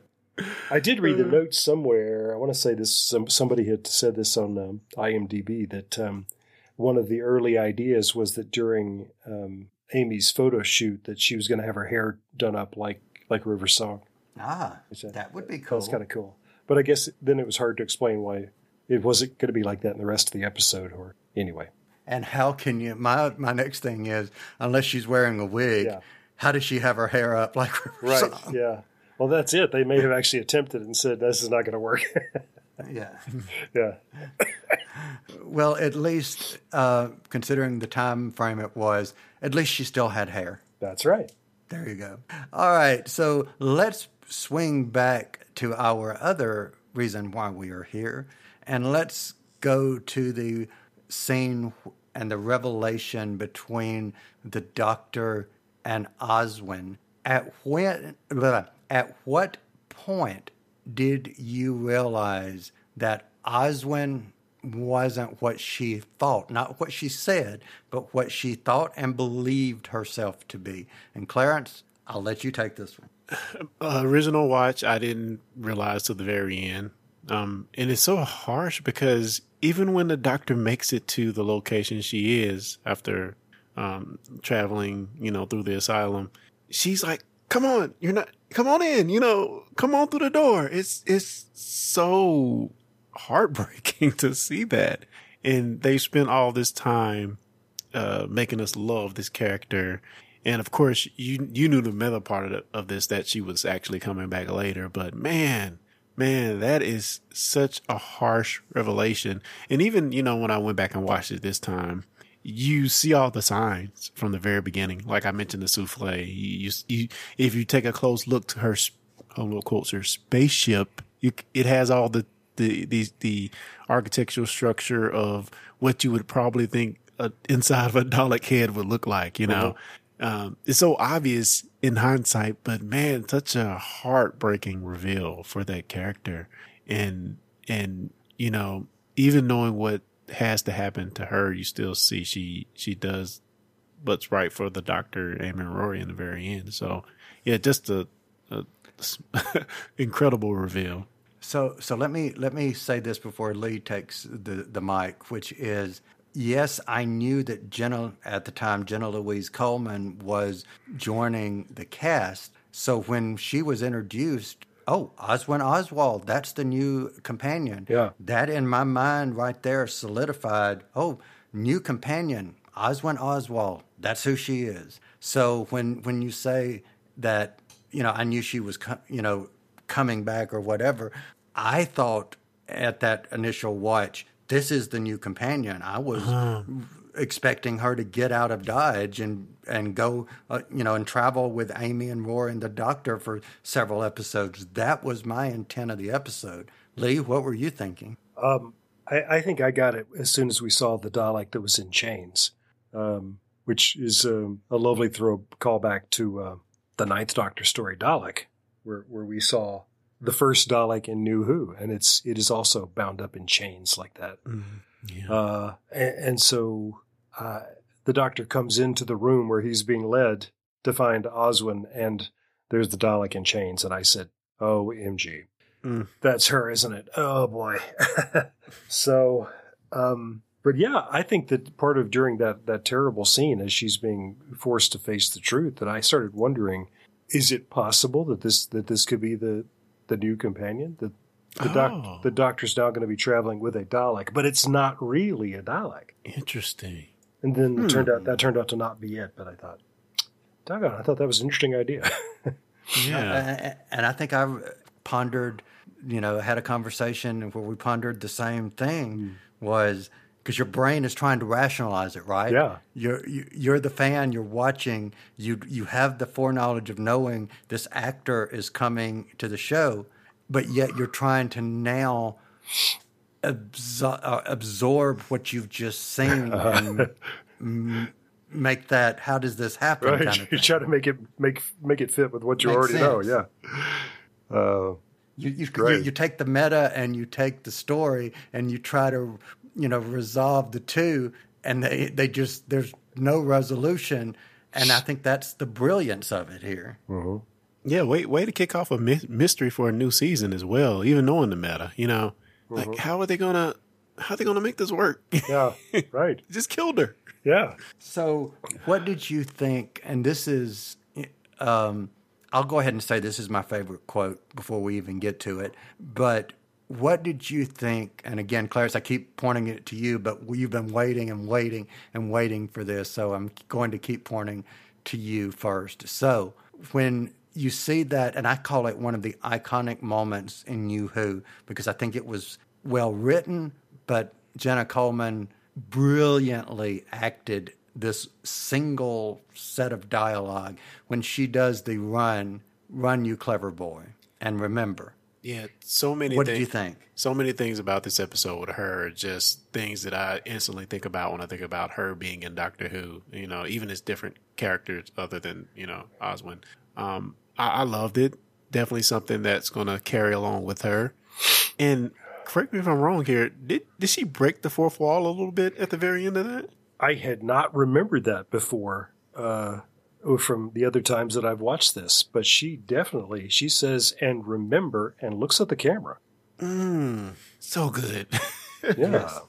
I did read the notes somewhere. I want to say this. Some, somebody had said this on um, IMDb that um, one of the early ideas was that during um, Amy's photo shoot that she was going to have her hair done up like like River Song. Ah, I- that would be cool. That's kind of cool. But I guess then it was hard to explain why it wasn't going to be like that in the rest of the episode. Or anyway, And how can you? My my next thing is, unless she's wearing a wig, Yeah. how does she have her hair up like River right? Song? Yeah. Well, that's it. They may have actually attempted it and said this is not going to work. [laughs] Yeah. yeah. Well, at least uh, considering the time frame it was, at least she still had hair. That's right. There you go. All right, so let's swing back to our other reason why we are here, and let's go to the scene and the revelation between the Doctor and Oswin. At when, at what point did you realize that Oswin wasn't what she thought, not what she said, but what she thought and believed herself to be. And Clarence, I'll let you take this one. uh, original watch, I didn't realize till the very end. Um, and it's so harsh because even when the doctor makes it to the location she is after um, traveling, you know, through the asylum, she's like, "Come on, you're not. Come on in. You know, come on through the door." It's it's so heartbreaking [laughs] to see that, and they spent all this time uh, making us love this character. And of course, you you knew the meta part of, the, of this that she was actually coming back later. But man, man, that is such a harsh revelation. And even you know when I went back and watched it this time, you see all the signs from the very beginning. Like I mentioned, the souffle. You, you if you take a close look to her, oh, quotes her spaceship, you, it has all the the the the architectural structure of what you would probably think a, inside of a Dalek head would look like. You know, um, it's so obvious in hindsight, but man, such a heartbreaking reveal for that character, and and you know, even knowing what has to happen to her, you still see she she does what's right for the Doctor Amy and Rory in the very end. So yeah, just a, a [laughs] incredible reveal. So, so let me let me say this before Lee takes the the mic, which is yes, I knew that Jenna at the time, Jenna Louise Coleman was joining the cast. So when she was introduced, oh, Oswin Oswald, that's the new companion. Yeah. That in my mind right there solidified, oh, new companion, Oswin Oswald, that's who she is. So when when you say that, you know, I knew she was, you know, coming back or whatever, I thought at that initial watch, this is the new companion. I was uh-huh. Expecting her to get out of Dodge and and go, uh, you know, and travel with Amy and Roy and the Doctor for several episodes. That was my intent of the episode. Lee, what were you thinking? Um, I, I, think I got it as soon as we saw the Dalek that was in chains, um, which is um, a lovely throw callback to uh, the Ninth Doctor story Dalek, where where we saw the first Dalek in New Who, and it's it is also bound up in chains like that. Mm, yeah. uh, and, and, so uh, the Doctor comes into the room where he's being led to find Oswin, and there's the Dalek in chains. And I said, "Oh, MG, mm. that's her, isn't it? Oh boy." [laughs] so, um, but yeah, I think that part of during that that terrible scene, as she's being forced to face the truth, that I started wondering is it possible that this that this could be the the new companion. The the, doc, oh. the doctor's now going to be traveling with a Dalek, but it's not really a Dalek. Interesting. And then hmm. it turned out that turned out to not be it. But I thought, doggone, I thought that was an interesting idea. [laughs] yeah, uh, and I think I pondered, you know, had a conversation where we pondered the same thing. Mm. Was because your brain is trying to rationalize it, right? Yeah. You're you, are you are the fan. You're watching. You you have the foreknowledge of knowing this actor is coming to the show, but yet you're trying to now absor- uh, absorb what you've just seen and m- make that. How does this happen? Right. Kind of [laughs] you try to make it make make it fit with what you Makes already sense. know. Yeah. Uh, you you, you, you, take the meta and you take the story and you try to you know resolve the two, and they they just there's no resolution, and I think that's the brilliance of it here. Mm-hmm. Yeah, way way to kick off a my- mystery for a new season as well, even knowing the meta. You know, mm-hmm. like how are they gonna how are they gonna make this work? [laughs] Yeah, right. [laughs] just killed her. Yeah. So, what did you think? And this is, um, I'll go ahead and say this is my favorite quote before we even get to it. But what did you think? And again, Clarence, I keep pointing it to you, but you've been waiting and waiting and waiting for this, so I'm going to keep pointing to you first. So when you see that, and I call it one of the iconic moments in New Who because I think it was well written, but Jenna Coleman brilliantly acted this single set of dialogue when she does the run, run, you clever boy. And remember, yeah, so many. What did you think? So many things about this episode with her, just things that I instantly think about when I think about her being in Doctor Who. You know, even as different characters other than you know Oswin. Um, I, I loved it. Definitely something that's going to carry along with her. And correct me if I'm wrong here. Did did she break the fourth wall a little bit at the very end of that? I had not remembered that before. Uh, from the other times that I've watched this, but she definitely she says and remember and looks at the camera. Mm, so good. [laughs] yeah.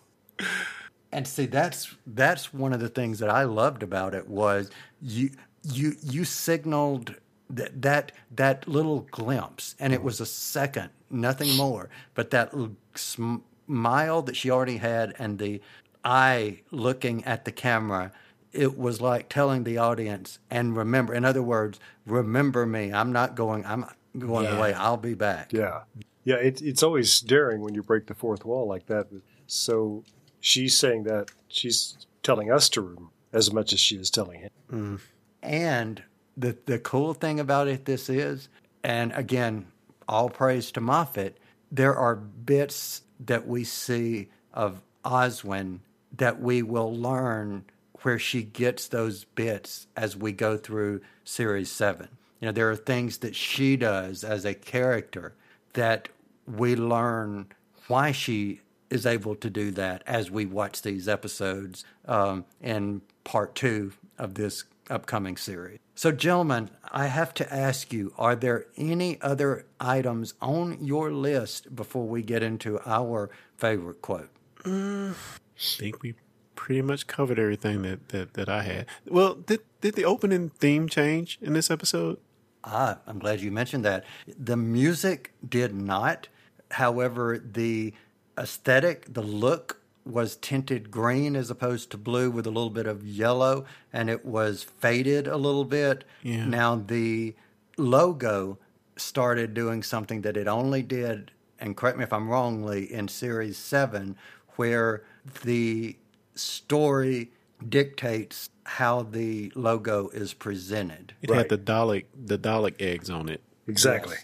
And see that's that's one of the things that I loved about it was you you you signaled that that that little glimpse and it was a second, nothing more, but that smile that she already had and the eye looking at the camera it was like telling the audience, and remember, in other words, remember me. I'm not going, I'm going Yeah. away. I'll be back. Yeah. Yeah, it, it's always daring when you break the fourth wall like that. So she's saying that she's telling us to remember as much as she is telling him. Mm. And the the cool thing about it this is, and again, all praise to Moffat, there are bits that we see of Oswin that we will learn where she gets those bits as we go through series seven. You know, there are things that she does as a character that we learn why she is able to do that as we watch these episodes um, in part two of this upcoming series. So, gentlemen, I have to ask you are there any other items on your list before we get into our favorite quote? I think we pretty much covered everything that, that, that I had. Well, did did the opening theme change in this episode? Ah, I'm glad you mentioned that. The music did not. However, the aesthetic, the look was tinted green as opposed to blue with a little bit of yellow, and it was faded a little bit. Yeah. Now, the logo started doing something that it only did, and correct me if I'm wrongly, in series seven, where the story dictates how the logo is presented. It Right. had the Dalek the Dalek eggs on it. Exactly.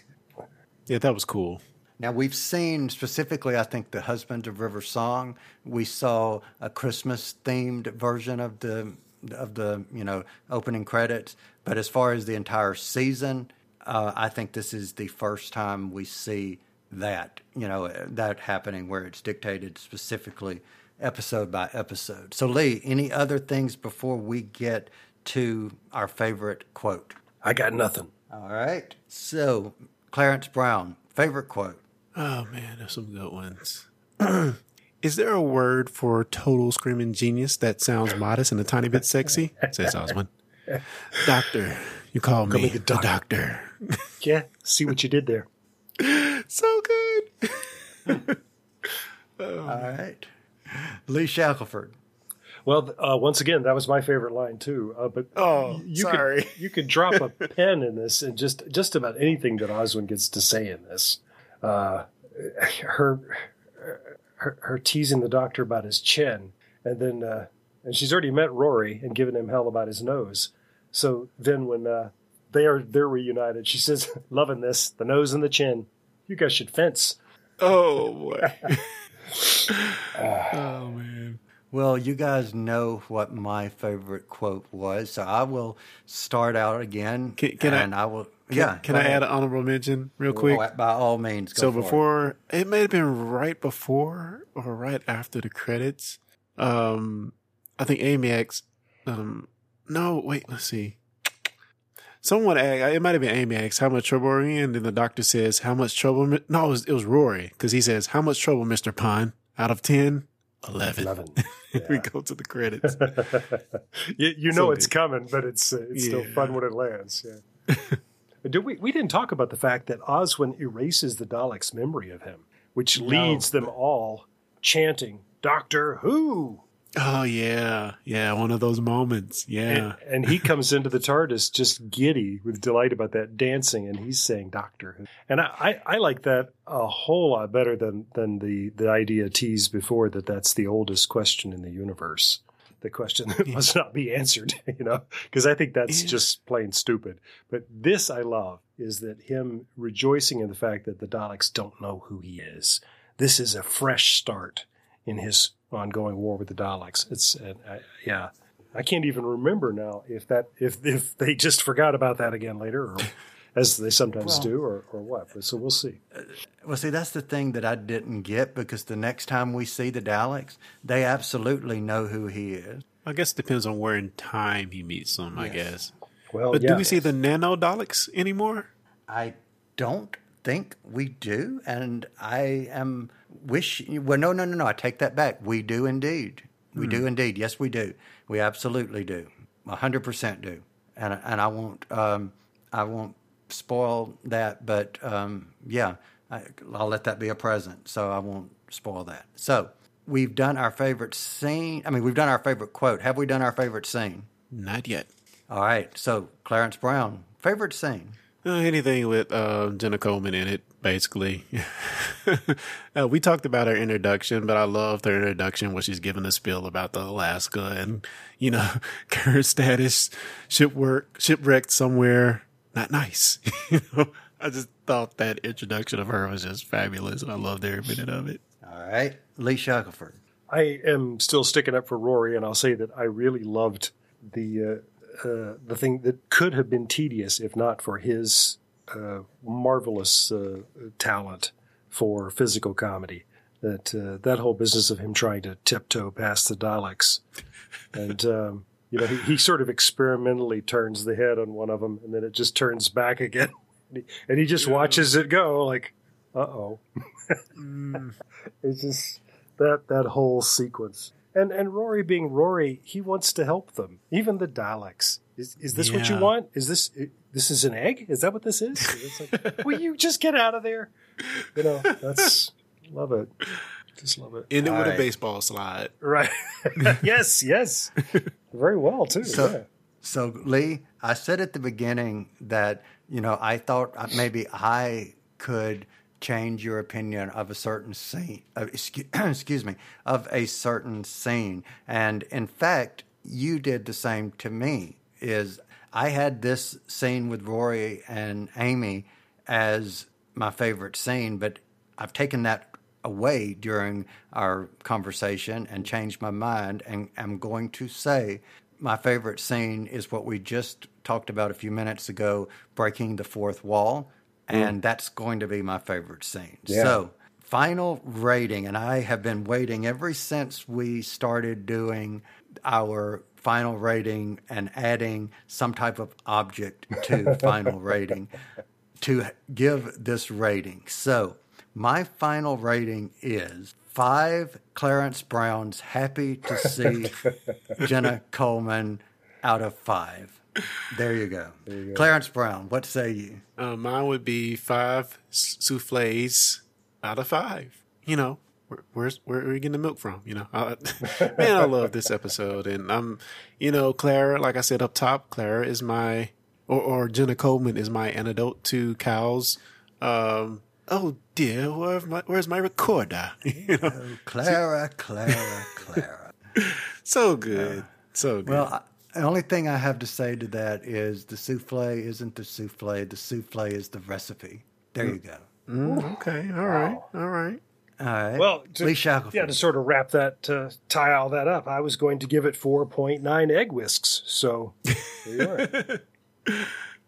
Yeah, that was cool. Now we've seen specifically, I think, the Husband of River Song. We saw a Christmas themed version of the of the you know opening credits. But as far as the entire season, uh, I think this is the first time we see that you know that happening where it's dictated specifically episode by episode. So Lee, any other things before we get to our favorite quote? I got nothing. All right. So Clarence Brown, favorite quote. Oh man, there's some good ones. [clears throat] Is there a word for total screaming genius that sounds modest and a tiny bit sexy? Says Oswin. Doctor, you call me me the the doctor. [laughs] Yeah, see what you did there. so good. [laughs] All right. Lee Shackelford. Well, uh, once again, that was my favorite line too. Uh, but Oh, you sorry. could you could drop a [laughs] pen in this and just just about anything that Oswin gets to say in this. Uh, her, her her teasing the doctor about his chin, and then uh, and she's already met Rory and given him hell about his nose. So then when uh, they are they're reunited, she says, [laughs] "Loving this, the nose and the chin. You guys should fence." Oh boy. [laughs] oh man. Well, you guys know what my favorite quote was, so I will start out again. Can- can I- and I, will. Can, yeah. Can I ahead. add an honorable mention real quick? Oh, by all means. Go so for it. before it. may have been right before or right after the credits. Um, I think Amy asks, um, no, wait, let's see. Someone asked, it might have been Amy asks, how much trouble are you in? And then the doctor says, how much trouble? No, it was, it was Rory because he says, how much trouble, Mr. Pond? Out of 10? 11. Eleven. [laughs] we go to the credits. [laughs] you, you know So it's big. coming, but it's uh, it's still fun when it lands. Yeah. [laughs] Did we we didn't talk about the fact that Oswin erases the Daleks' memory of him, which leads them all chanting "Doctor Who," oh, yeah. Yeah. One of those moments. Yeah. and, and he comes into the TARDIS just giddy with delight about that dancing, and he's saying "Doctor Who," and I, I, I like that a whole lot better than than the the idea teased before that that's the oldest question in the universe. The question [laughs] that must not be answered, [laughs] you know, because I think that's just plain stupid. But this I love is that him rejoicing in the fact that the Daleks don't know who he is. This is a fresh start in his ongoing war with the Daleks. It's uh, I, yeah, I can't even remember now if that if if they just forgot about that again later, or as they sometimes Well- do, or or what. But so we'll see. Well, see, that's the thing that I didn't get because the next time we see the Daleks, they absolutely know who he is. I guess it depends on where in time he meets them, I guess. Well, But yeah. do we see the nano Daleks anymore? I don't think we do, and I am wish. Well, no, no, no, no. I take that back. We do indeed. We do indeed. Yes, we do. We absolutely do. A hundred percent do. And and I won't. Um, I won't spoil that. But um, yeah, I, I'll let that be a present. So I won't spoil that. So we've done our favorite scene. I mean, we've done our favorite quote. Have we done our favorite scene? Not yet. All right. So, Clarence Brown, favorite scene. Uh, anything with uh, Jenna Coleman in it, basically. [laughs] uh, we talked about her introduction, but I loved her introduction where she's giving a spiel about the Alaska and, you know, [laughs] her status, shipwork, shipwrecked somewhere not nice. [laughs] you know, I just thought that introduction of her was just fabulous, and I loved every minute of it. All right. Lee Shackelford. I am still sticking up for Rory, and I'll say that I really loved the uh, uh, the thing that could have been tedious if not for his uh, marvelous uh, talent for physical comedy. That uh, that whole business of him trying to tiptoe past the Daleks, and um, you know he, he, sort of experimentally turns the head on one of them, and then it just turns back again, and he, and he just yeah. watches it go like, uh oh. mm. [laughs] It's just that that whole sequence. And and Rory being Rory, he wants to help them, even the Daleks. Is is this yeah. what you want? Is this this is an egg? Is that what this is? Like, Will you just get out of there? You know, that's love it. Just love it. End it All with right. a baseball slide. Right. [laughs] yes, yes. [laughs] Very well too. So, yeah. so Lee, I said at the beginning that you know I thought maybe I could change your opinion of a certain scene, uh, excuse, [clears throat] excuse me, of a certain scene. And in fact, you did the same to me. Is I had this scene with Rory and Amy as my favorite scene, but I've taken that away during our conversation and changed my mind and I'm going to say my favorite scene is what we just talked about a few minutes ago breaking the fourth wall and mm. that's going to be my favorite scene. Yeah. So, final rating, and I have been waiting ever since we started doing our final rating and adding some type of object to [laughs] final rating to give this rating. So, my final rating is five Clarence Browns happy to see [laughs] Jenna Coleman out of five. There you go. There you go. Clarence Brown, what say you? Uh, mine would be five souffles out of five. You know, where, where's where are we getting the milk from? You know, I, [laughs] man, I love this episode, and I'm, you know, Clara. Like I said up top, Clara is my, or, or Jenna Coleman is my antidote to cows. Um, oh dear, where's my where's my recorder? [laughs] you know, oh, Clara, Clara, Clara. [laughs] so good, uh, so good. Well. I, the only thing I have to say to that is the souffle isn't the souffle. The souffle is the recipe. There you go. Mm, okay. All right. Wow. All right. All right. Well, to, yeah, to sort of wrap that, to tie all that up, I was going to give it 4.9 egg whisks. So [laughs] there you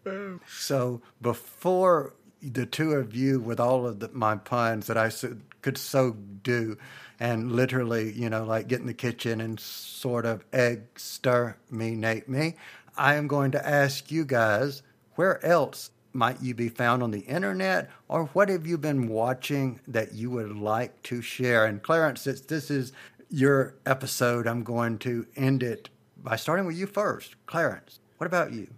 are. so before the two of you, with all of the, my puns that I could so do, and literally, you know, like get in the kitchen and sort of exterminate me. I am going to ask you guys where else might you be found on the internet or what have you been watching that you would like to share? And Clarence, since this is your episode, I'm going to end it by starting with you first. Clarence, what about you?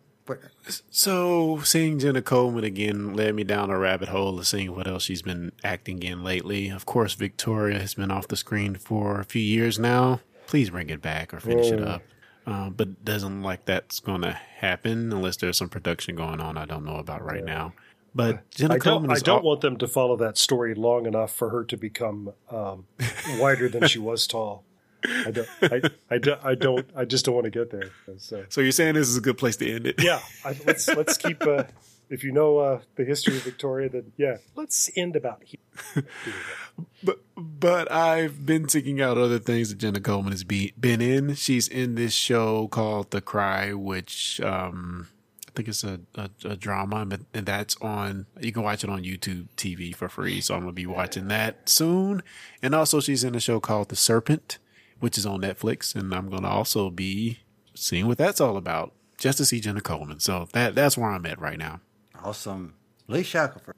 So seeing Jenna Coleman again led me down a rabbit hole of seeing what else she's been acting in lately. Of course, Victoria has been off the screen for a few years now. Please bring it back or finish it up. Uh, but doesn't like that's going to happen unless there's some production going on I don't know about right yeah. now. But Jenna I Coleman don't, I don't all- want them to follow that story long enough for her to become um, [laughs] wider than she was tall. I don't, I, I, don't, I don't, I just don't want to get there. So, so you're saying this is a good place to end it? Yeah. I, let's, let's keep, uh, if you know uh, the history of Victoria, then yeah, let's end about here. [laughs] but but I've been seeking out other things that Jenna Coleman has be, been in. She's in this show called The Cry, which um, I think it's a, a, a drama, and that's on. You can watch it on YouTube TV for free. So I'm gonna be watching that soon. And also, she's in a show called The Serpent which is on Netflix, and I'm going to also be seeing what that's all about just to see Jenna Coleman. So that that's where I'm at right now. Awesome, Lee Shackelford.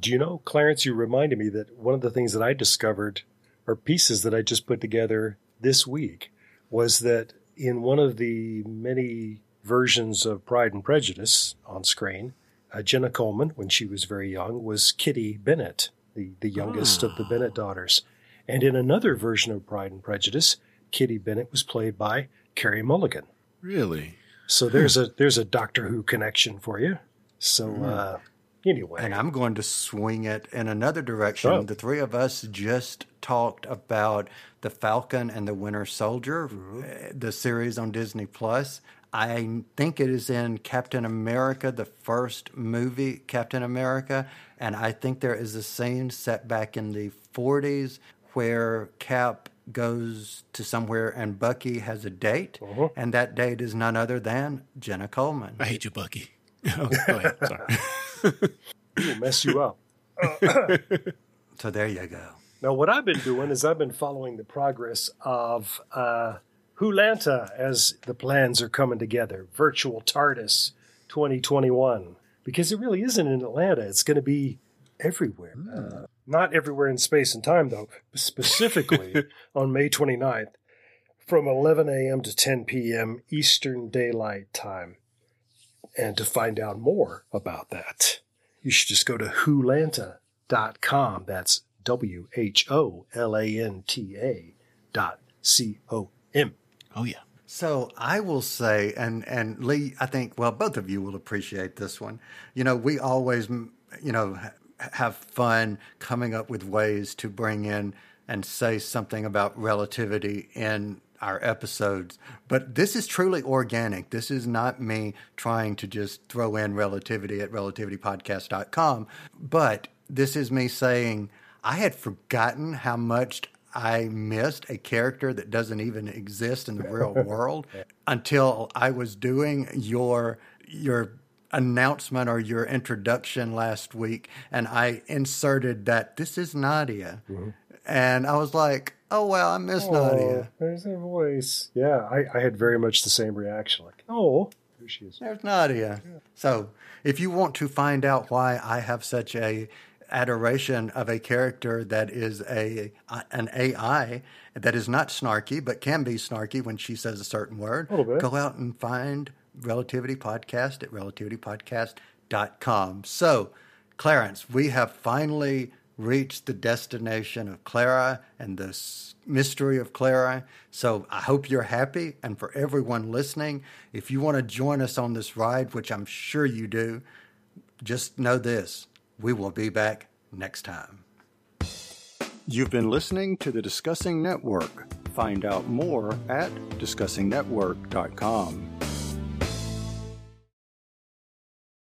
Do you know, Clarence? You reminded me that one of the things that I discovered, or pieces that I just put together this week, was that in one of the many versions of Pride and Prejudice on screen, uh, Jenna Coleman, when she was very young, was Kitty Bennet, the the youngest oh. of the Bennet daughters And in another version of Pride and Prejudice, Kitty Bennet was played by Carey Mulligan. Really? So there's a there's a Doctor Who connection for you. So uh, anyway, And I'm going to swing it in another direction. Oh. The three of us just talked about The Falcon and the Winter Soldier, Mm-hmm. uh, the series on Disney Plus. I think it is in Captain America, the first movie, Captain America. And I think there is a scene set back in the 40s where Cap goes to somewhere and Bucky has a date. Uh-huh. And that date is none other than Jenna Coleman. I hate you, Bucky. [laughs] Oh, go ahead. Sorry. [laughs] it'll mess you up. [laughs] So there you go. Now, what I've been doing is I've been following the progress of uh, Wholanta as the plans are coming together. Virtual TARDIS 2021. Because it really isn't in Atlanta. It's going to be everywhere. Uh, not everywhere in space and time, though. Specifically [laughs] on May 29th from 11 a.m. to 10 p.m. Eastern Daylight Time. And to find out more about that, you should just go to wholanta.com. That's W H O L A N T A dot C O M. Oh, yeah. So I will say, and and Lee, I think, well, both of you will appreciate this one. You know, we always, you know, ha- have fun coming up with ways to bring in and say something about relativity in our episodes. But this is truly organic. This is not me trying to just throw in relativity at relativitypodcast.com. But this is me saying, I had forgotten how much I missed a character that doesn't even exist in the real [laughs] world until I was doing your your announcement or your introduction last week and I inserted that this is Nadia. Mm-hmm. And I was like, "Oh well, I miss oh, Nadia." there's her voice. Yeah, I, I had very much the same reaction. Like, oh, there she is. There's Nadia. So, if you want to find out why I have such a adoration of a character that is a uh, an AI that is not snarky but can be snarky when she says a certain word, bit. go out and find Relativity Podcast at relativitypodcast.com. So, Clarence, we have finally reached the destination of Clara and the mystery of Clara. So I hope you're happy. And for everyone listening, if you want to join us on this ride, which I'm sure you do, just know this we will be back next time. You've been listening to the Discussing Network. Find out more at discussingnetwork.com.